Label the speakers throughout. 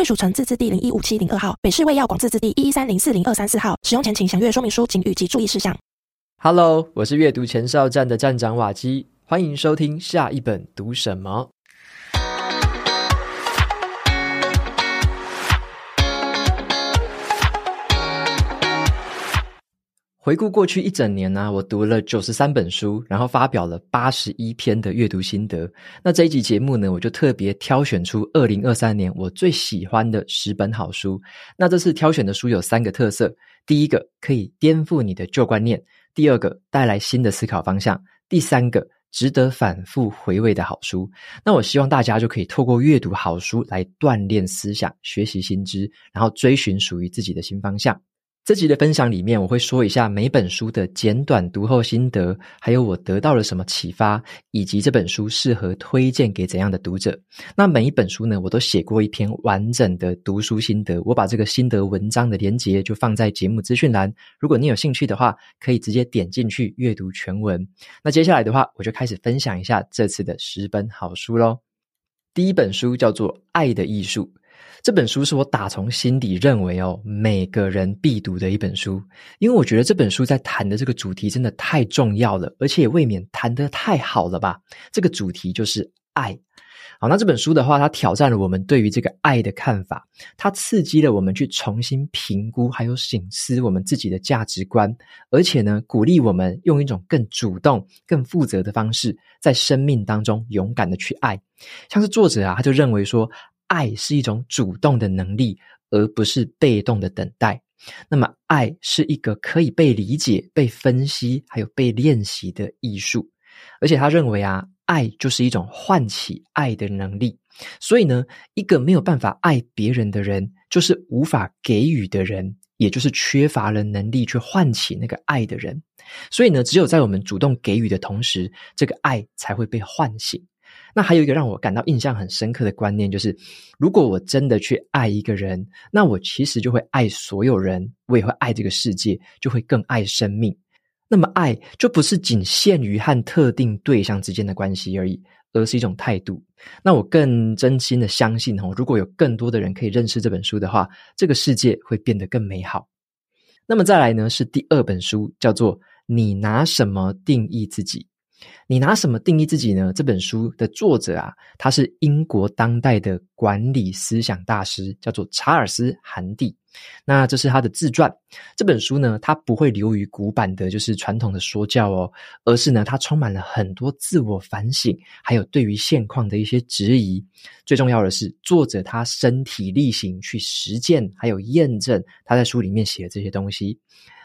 Speaker 1: 贵属城自治地零一五七零二号，北市卫药广自治地一一三零四零二三四号。使用前请详阅说明书、警语及注意事项。
Speaker 2: Hello，我是阅读前哨站的站长瓦基，欢迎收听下一本读什么。回顾过去一整年呢、我读了九十三本书，然后发表了八十一篇的阅读心得。那这一集节目呢，我就特别挑选出二零二三年我最喜欢的十本好书。那这次挑选的书有三个特色：第一个可以颠覆你的旧观念；第二个带来新的思考方向；第三个值得反复回味的好书。那我希望大家就可以透过阅读好书来锻炼思想、学习新知，然后追寻属于自己的新方向。这集的分享里面，我会说一下每本书的简短读后心得，还有我得到了什么启发，以及这本书适合推荐给怎样的读者。那每一本书呢，我都写过一篇完整的读书心得，我把这个心得文章的连结就放在节目资讯栏。如果你有兴趣的话，可以直接点进去阅读全文。那接下来的话，我就开始分享一下这次的十本好书喽。第一本书叫做《爱的艺术》。这本书是我打从心底认为哦，每个人必读的一本书，因为我觉得这本书在谈的这个主题真的太重要了，而且也未免谈得太好了吧。这个主题就是爱。好，那这本书的话，它挑战了我们对于这个爱的看法，它刺激了我们去重新评估还有省思我们自己的价值观，而且呢，鼓励我们用一种更主动、更负责的方式，在生命当中勇敢的去爱。像是作者啊，他就认为说，爱是一种主动的能力，而不是被动的等待。那么，爱是一个可以被理解、被分析，还有被练习的艺术。而且，他认为啊，爱就是一种唤起爱的能力。所以呢，一个没有办法爱别人的人，就是无法给予的人，也就是缺乏了能力去唤起那个爱的人。所以呢，只有在我们主动给予的同时，这个爱才会被唤醒。那还有一个让我感到印象很深刻的观念，就是如果我真的去爱一个人，那我其实就会爱所有人，我也会爱这个世界，就会更爱生命。那么爱就不是仅限于和特定对象之间的关系而已，而是一种态度。那我更真心的相信哦，如果有更多的人可以认识这本书的话，这个世界会变得更美好。那么再来呢，是第二本书，叫做《你拿什么定义自己》。你拿什么定义自己呢？这本书的作者啊，他是英国当代的管理思想大师，叫做查尔斯·韩蒂。那这是他的自传。这本书呢，它不会流于古板的，就是传统的说教哦，而是呢，它充满了很多自我反省，还有对于现况的一些质疑。最重要的是，作者他身体力行去实践，还有验证他在书里面写的这些东西。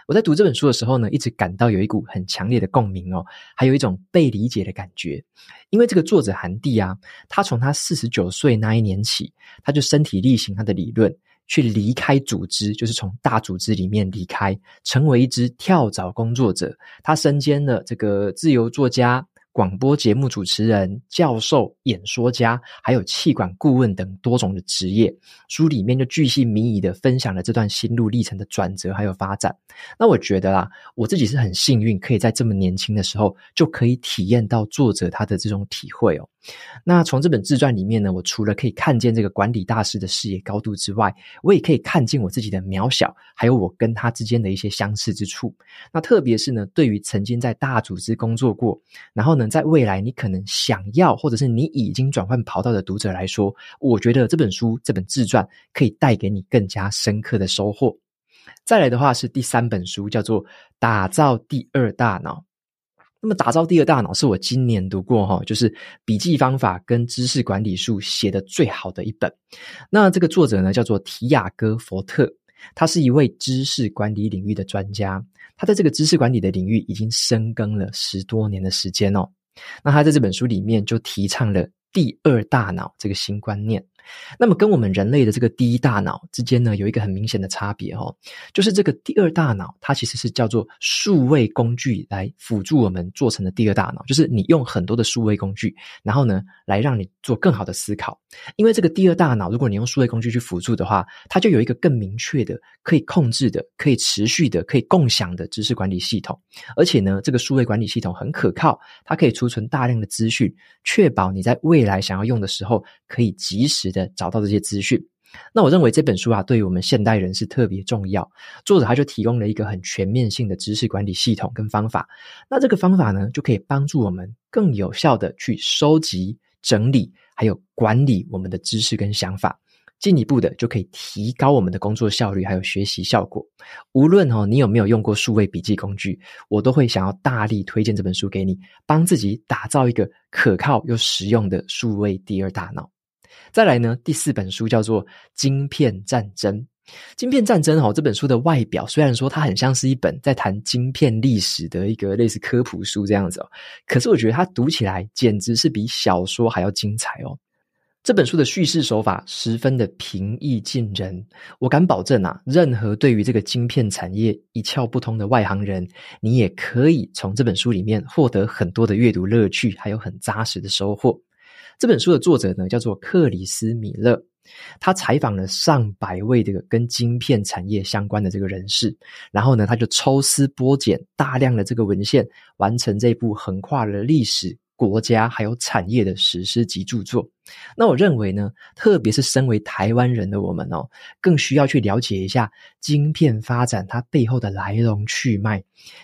Speaker 2: 我在读这本书的时候呢，一直感到有一股很强烈的共鸣哦，还有一种被理解的感觉。因为这个作者韩帝啊，他从他四十九岁那一年起，他就身体力行他的理论，去离开组织，就是从大组织里面离开，成为一只跳蚤工作者。他身兼了这个自由作家。广播节目主持人、教授、演说家，还有气管顾问等多种的职业，书里面就巨细靡遗的分享了这段心路历程的转折还有发展。那我觉得啦，我自己是很幸运，可以在这么年轻的时候就可以体验到作者他的这种体会哦。那从这本自传里面呢，我除了可以看见这个管理大师的视野高度之外，我也可以看见我自己的渺小，还有我跟他之间的一些相似之处。那特别是呢，对于曾经在大组织工作过，然后呢，在未来你可能想要，或者是你已经转换跑道的读者来说，我觉得这本书这本自传可以带给你更加深刻的收获。再来的话是第三本书，叫做《打造第二大脑》。那么，打造第二大脑是我今年读过哈，就是笔记方法跟知识管理术写的最好的一本。那这个作者呢，叫做提亚戈·佛特，他是一位知识管理领域的专家，他在这个知识管理的领域已经深耕了十多年的时间哦。那他在这本书里面就提倡了第二大脑这个新观念。那么跟我们人类的这个第一大脑之间呢，有一个很明显的差别哦，就是这个第二大脑，它其实是叫做数位工具来辅助我们做成的第二大脑，就是你用很多的数位工具，然后呢，来让你做更好的思考。因为这个第二大脑，如果你用数位工具去辅助的话，它就有一个更明确的、可以控制的、可以持续的、可以共享的知识管理系统，而且呢，这个数位管理系统很可靠，它可以储存大量的资讯，确保你在未来想要用的时候可以及时的找到这些资讯。那我认为这本书啊，对于我们现代人是特别重要。作者他就提供了一个很全面性的知识管理系统跟方法。那这个方法呢，就可以帮助我们更有效的去收集、整理，还有管理我们的知识跟想法。进一步的就可以提高我们的工作效率，还有学习效果。无论哦，你有没有用过数位笔记工具，我都会想要大力推荐这本书给你，帮自己打造一个可靠又实用的数位第二大脑。再来呢，第四本书叫做《晶片战争》。《晶片战争》哦，这本书的外表虽然说它很像是一本在谈晶片历史的一个类似科普书这样子哦，可是我觉得它读起来简直是比小说还要精彩哦。这本书的叙事手法十分的平易近人，我敢保证啊，任何对于这个晶片产业一窍不通的外行人，你也可以从这本书里面获得很多的阅读乐趣，还有很扎实的收获。这本书的作者呢，叫做克里斯·米勒，他采访了上百位这个跟晶片产业相关的这个人士，然后呢，他就抽丝剥茧大量的这个文献，完成这部横跨了历史、国家还有产业的史诗级著作。那我认为呢，特别是身为台湾人的我们哦，更需要去了解一下晶片发展它背后的来龙去脉。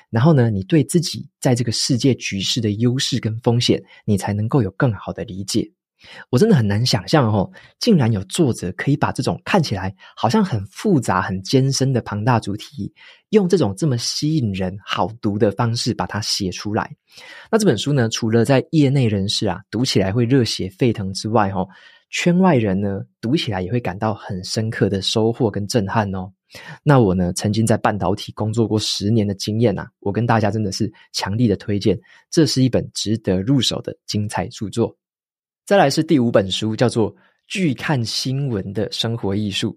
Speaker 2: 然后呢，你对自己在这个世界局势的优势跟风险，你才能够有更好的理解。我真的很难想象哦，竟然有作者可以把这种看起来好像很复杂、很艰深的庞大主题，用这种这么吸引人、好读的方式把它写出来。那这本书呢，除了在业内人士啊读起来会热血沸腾之外，哦，圈外人呢读起来也会感到很深刻的收获跟震撼哦。那我呢，曾经在半导体工作过十年的经验啊，我跟大家真的是强力的推荐，这是一本值得入手的精彩著作。再来是第五本书，叫做《拒看新闻的生活艺术》。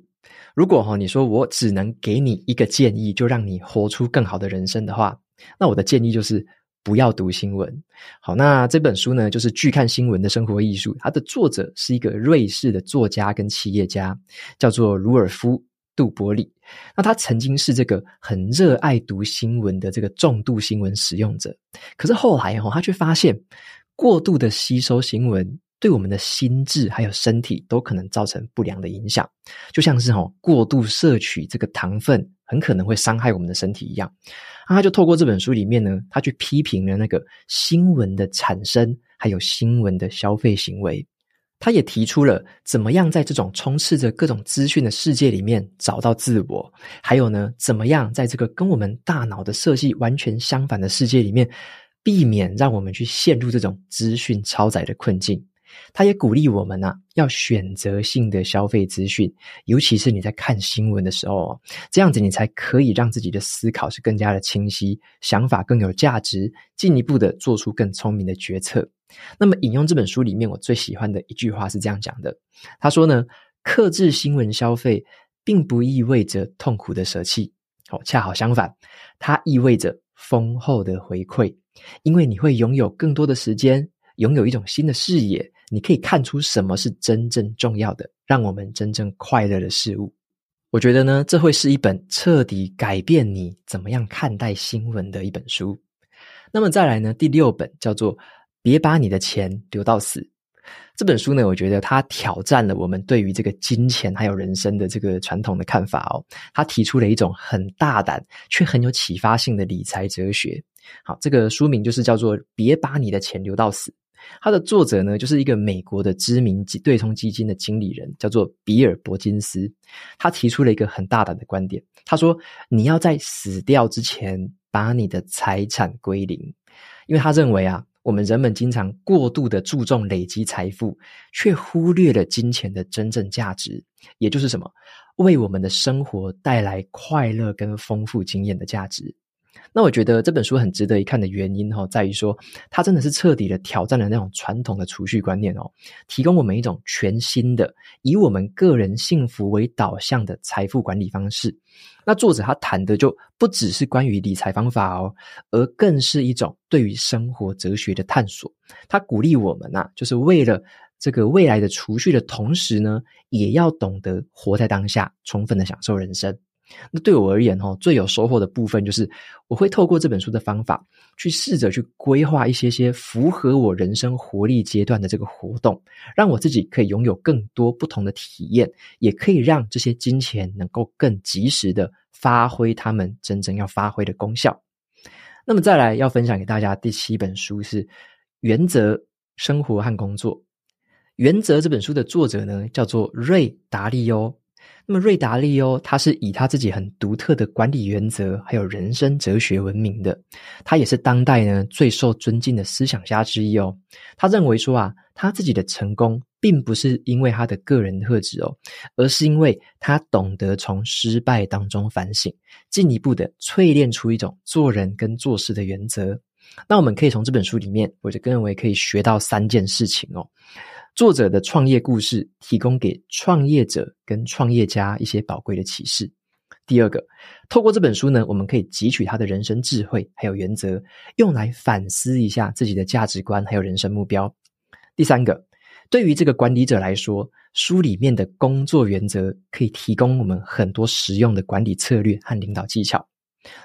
Speaker 2: 如果哈你说我只能给你一个建议，就让你活出更好的人生的话，那我的建议就是不要读新闻。好，那这本书呢，就是《拒看新闻的生活艺术》，它的作者是一个瑞士的作家跟企业家，叫做鲁尔夫·杜伯里。那他曾经是这个很热爱读新闻的这个重度新闻使用者，可是后来哈，他却发现过度的吸收新闻。对我们的心智还有身体都可能造成不良的影响，就像是哦过度摄取这个糖分，很可能会伤害我们的身体一样。那他就透过这本书里面呢，他去批评了那个新闻的产生，还有新闻的消费行为。他也提出了怎么样在这种充斥着各种资讯的世界里面找到自我，还有呢，怎么样在这个跟我们大脑的设计完全相反的世界里面，避免让我们去陷入这种资讯超载的困境。他也鼓励我们啊，要选择性的消费资讯，尤其是你在看新闻的时候，这样子你才可以让自己的思考是更加的清晰，想法更有价值，进一步的做出更聪明的决策。那么，引用这本书里面我最喜欢的一句话是这样讲的：他说呢，克制新闻消费，并不意味着痛苦的舍弃，哦，恰好相反，它意味着丰厚的回馈，因为你会拥有更多的时间，拥有一种新的视野。你可以看出什么是真正重要的，让我们真正快乐的事物。我觉得呢，这会是一本彻底改变你怎么样看待新闻的一本书。那么再来呢，第六本叫做《别把你的钱留到死》。这本书呢，我觉得它挑战了我们对于这个金钱还有人生的这个传统的看法哦。它提出了一种很大胆却很有启发性的理财哲学。好，这个书名就是叫做《别把你的钱留到死》。他的作者呢，就是一个美国的知名对冲基金的经理人，叫做比尔·伯金斯。他提出了一个很大胆的观点，他说：“你要在死掉之前把你的财产归零，因为他认为啊，我们人们经常过度的注重累积财富，却忽略了金钱的真正价值，也就是什么，为我们的生活带来快乐跟丰富经验的价值。”那我觉得这本书很值得一看的原因哈，在于说它真的是彻底的挑战了那种传统的储蓄观念哦，提供我们一种全新的以我们个人幸福为导向的财富管理方式。那作者他谈的就不只是关于理财方法哦，而更是一种对于生活哲学的探索。他鼓励我们呐，就是为了这个未来的储蓄的同时呢，也要懂得活在当下，充分的享受人生。那对我而言，哈，最有收获的部分就是，我会透过这本书的方法，去试着去规划一些些符合我人生活力阶段的这个活动，让我自己可以拥有更多不同的体验，也可以让这些金钱能够更及时的发挥他们真正要发挥的功效。那么再来要分享给大家第七本书是《原则：生活和工作》。《原则》这本书的作者呢，叫做瑞达利欧。那么瑞达利欧，他是以他自己很独特的管理原则，还有人生哲学闻名的。他也是当代呢最受尊敬的思想家之一哦。他认为说啊，他自己的成功并不是因为他的个人特质哦，而是因为他懂得从失败当中反省，进一步的淬炼出一种做人跟做事的原则。那我们可以从这本书里面，我就认为可以学到三件事情哦。作者的创业故事提供给创业者跟创业家一些宝贵的启示。第二个，透过这本书呢，我们可以汲取他的人生智慧还有原则，用来反思一下自己的价值观还有人生目标。第三个，对于这个管理者来说，书里面的工作原则可以提供我们很多实用的管理策略和领导技巧。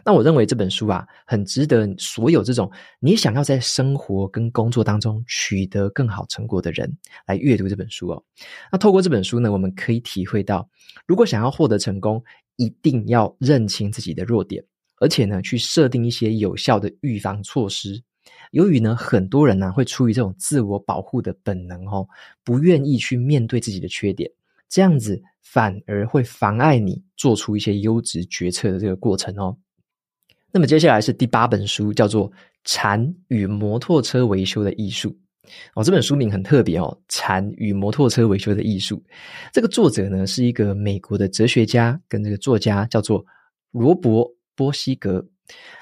Speaker 2: 那我认为这本书啊，很值得所有这种你想要在生活跟工作当中取得更好成果的人来阅读这本书哦。那透过这本书呢，我们可以体会到，如果想要获得成功，一定要认清自己的弱点，而且呢，去设定一些有效的预防措施。由于呢，很多人呢会出于这种自我保护的本能哦，不愿意去面对自己的缺点，这样子反而会妨碍你做出一些优质决策的这个过程哦。那么接下来是第八本书，叫做《禅与摩托车维修的艺术》哦。这本书名很特别哦，《禅与摩托车维修的艺术》。这个作者呢是一个美国的哲学家跟这个作家，叫做罗伯·波西格。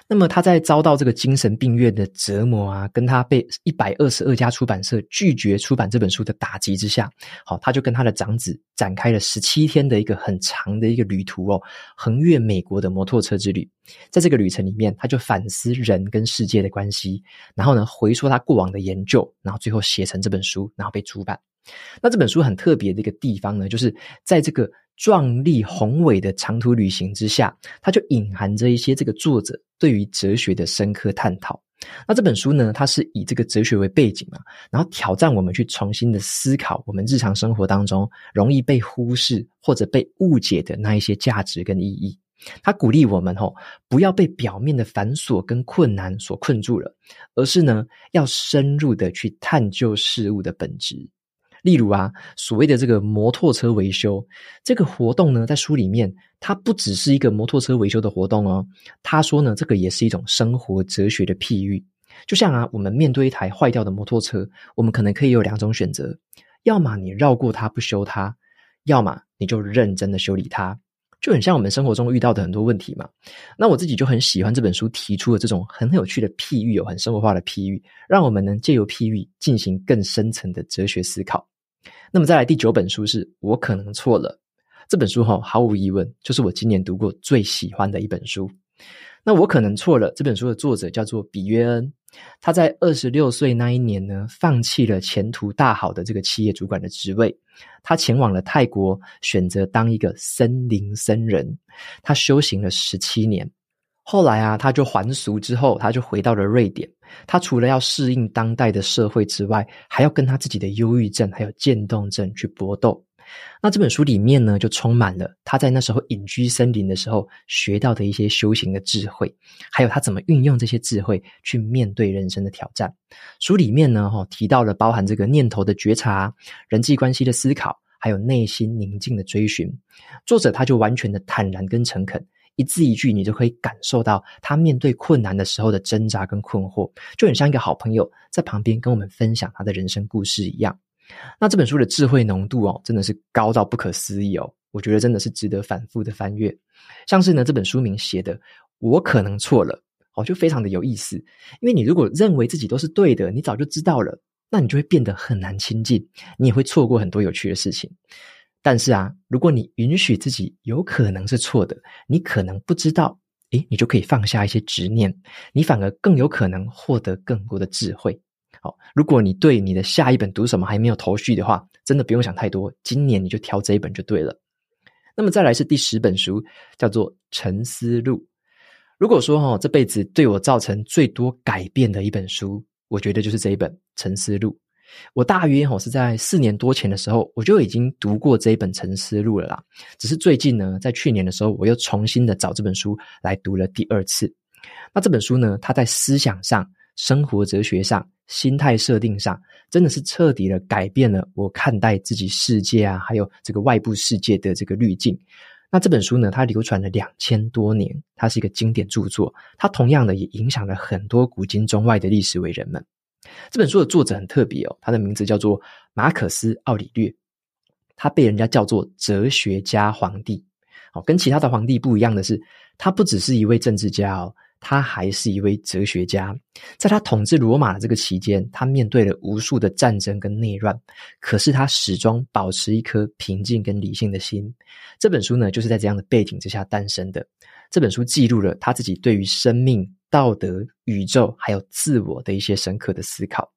Speaker 2: 那么他在遭到这个精神病院的折磨啊，跟他被一百二十二家出版社拒绝出版这本书的打击之下，好，他就跟他的长子展开了十七天的一个很长的一个旅途哦，横越美国的摩托车之旅。在这个旅程里面，他就反思人跟世界的关系，然后呢，回溯他过往的研究，然后最后写成这本书，然后被出版。那这本书很特别的一个地方呢，就是在这个。壮丽宏伟的长途旅行之下，它就隐含着一些这个作者对于哲学的深刻探讨。那这本书呢，它是以这个哲学为背景嘛，然后挑战我们去重新的思考我们日常生活当中容易被忽视或者被误解的那一些价值跟意义。它鼓励我们吼，不要被表面的繁琐跟困难所困住了，而是呢，要深入的去探究事物的本质。例如啊，所谓的这个摩托车维修这个活动呢，在书里面，它不只是一个摩托车维修的活动哦。他说呢，这个也是一种生活哲学的譬喻。就像啊，我们面对一台坏掉的摩托车，我们可能可以有两种选择：要么你绕过它不修它，要么你就认真的修理它。就很像我们生活中遇到的很多问题嘛。那我自己就很喜欢这本书提出的这种很有趣的譬喻，有很生活化的譬喻，让我们能借由譬喻进行更深层的哲学思考。那么再来第九本书是我可能错了，这本书哈，毫无疑问就是我今年读过最喜欢的一本书。那我可能错了，这本书的作者叫做比约恩，他在二十六岁那一年呢，放弃了前途大好的这个企业主管的职位，他前往了泰国，选择当一个森林僧人，他修行了十七年。后来啊，他就还俗之后，他就回到了瑞典。他除了要适应当代的社会之外，还要跟他自己的忧郁症还有渐冻症去搏斗。那这本书里面呢，就充满了他在那时候隐居森林的时候学到的一些修行的智慧，还有他怎么运用这些智慧去面对人生的挑战。书里面呢，哈提到了包含这个念头的觉察、人际关系的思考，还有内心宁静的追寻。作者他就完全的坦然跟诚恳。一字一句，你就可以感受到他面对困难的时候的挣扎跟困惑，就很像一个好朋友在旁边跟我们分享他的人生故事一样。那这本书的智慧浓度哦，真的是高到不可思议哦，我觉得真的是值得反复的翻阅。像是呢，这本书名写的“我可能错了”，哦，就非常的有意思。因为你如果认为自己都是对的，你早就知道了，那你就会变得很难亲近，你也会错过很多有趣的事情。但是啊，如果你允许自己有可能是错的，你可能不知道，诶，你就可以放下一些执念，你反而更有可能获得更多的智慧。好，如果你对你的下一本读什么还没有头绪的话，真的不用想太多，今年你就挑这一本就对了。那么再来是第十本书，叫做《沉思录》。如果说哈，这辈子对我造成最多改变的一本书，我觉得就是这一本《沉思录》。我大约哈是在四年多前的时候，我就已经读过这一本《沉思录》了啦。只是最近呢，在去年的时候，我又重新的找这本书来读了第二次。那这本书呢，它在思想上、生活哲学上、心态设定上，真的是彻底的改变了我看待自己世界啊，还有这个外部世界的这个滤镜。那这本书呢，它流传了两千多年，它是一个经典著作。它同样的也影响了很多古今中外的历史伟人们。这本书的作者很特别哦，他的名字叫做马可斯·奥里略，他被人家叫做哲学家皇帝。哦，跟其他的皇帝不一样的是，他不只是一位政治家哦。他还是一位哲学家，在他统治罗马的这个期间，他面对了无数的战争跟内乱，可是他始终保持一颗平静跟理性的心。这本书呢，就是在这样的背景之下诞生的。这本书记录了他自己对于生命、道德、宇宙还有自我的一些深刻的思考。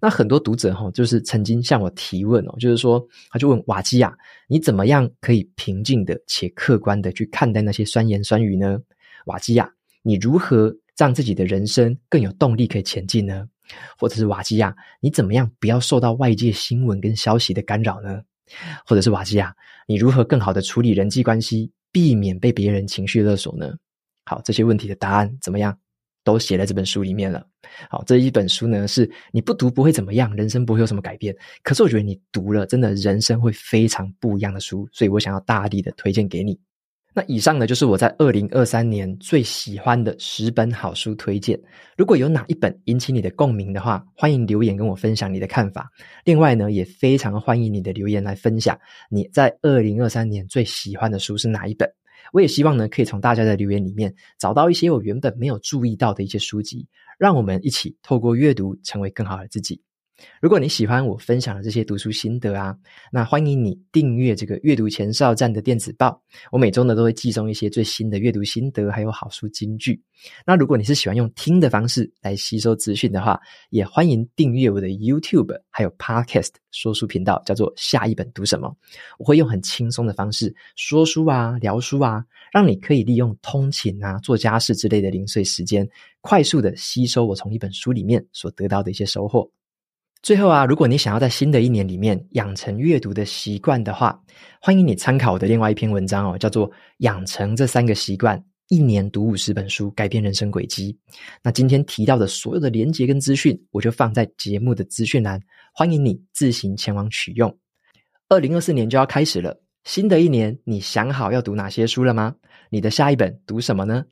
Speaker 2: 那很多读者哈，就是曾经向我提问哦，就是说，他就问瓦基亚，你怎么样可以平静的且客观的去看待那些酸言酸语呢？瓦基亚。你如何让自己的人生更有动力可以前进呢？或者是瓦基亚，你怎么样不要受到外界新闻跟消息的干扰呢？或者是瓦基亚，你如何更好的处理人际关系，避免被别人情绪勒索呢？好，这些问题的答案怎么样？都写在这本书里面了。好，这一本书呢，是你不读不会怎么样，人生不会有什么改变。可是我觉得你读了，真的人生会非常不一样的书，所以我想要大力的推荐给你。那以上呢，就是我在二零二三年最喜欢的十本好书推荐。如果有哪一本引起你的共鸣的话，欢迎留言跟我分享你的看法。另外呢，也非常欢迎你的留言来分享你在二零二三年最喜欢的书是哪一本。我也希望呢，可以从大家的留言里面找到一些我原本没有注意到的一些书籍，让我们一起透过阅读成为更好的自己。如果你喜欢我分享的这些读书心得啊，那欢迎你订阅这个阅读前哨站的电子报。我每周呢都会寄送一些最新的阅读心得，还有好书金句。那如果你是喜欢用听的方式来吸收资讯的话，也欢迎订阅我的 YouTube 还有 Podcast 说书频道，叫做下一本读什么。我会用很轻松的方式说书啊、聊书啊，让你可以利用通勤啊、做家事之类的零碎时间，快速的吸收我从一本书里面所得到的一些收获。最后啊，如果你想要在新的一年里面养成阅读的习惯的话，欢迎你参考我的另外一篇文章哦，叫做《养成这三个习惯，一年读五十本书，改变人生轨迹》。那今天提到的所有的连结跟资讯，我就放在节目的资讯栏，欢迎你自行前往取用。二零二四年就要开始了，新的一年，你想好要读哪些书了吗？你的下一本读什么呢？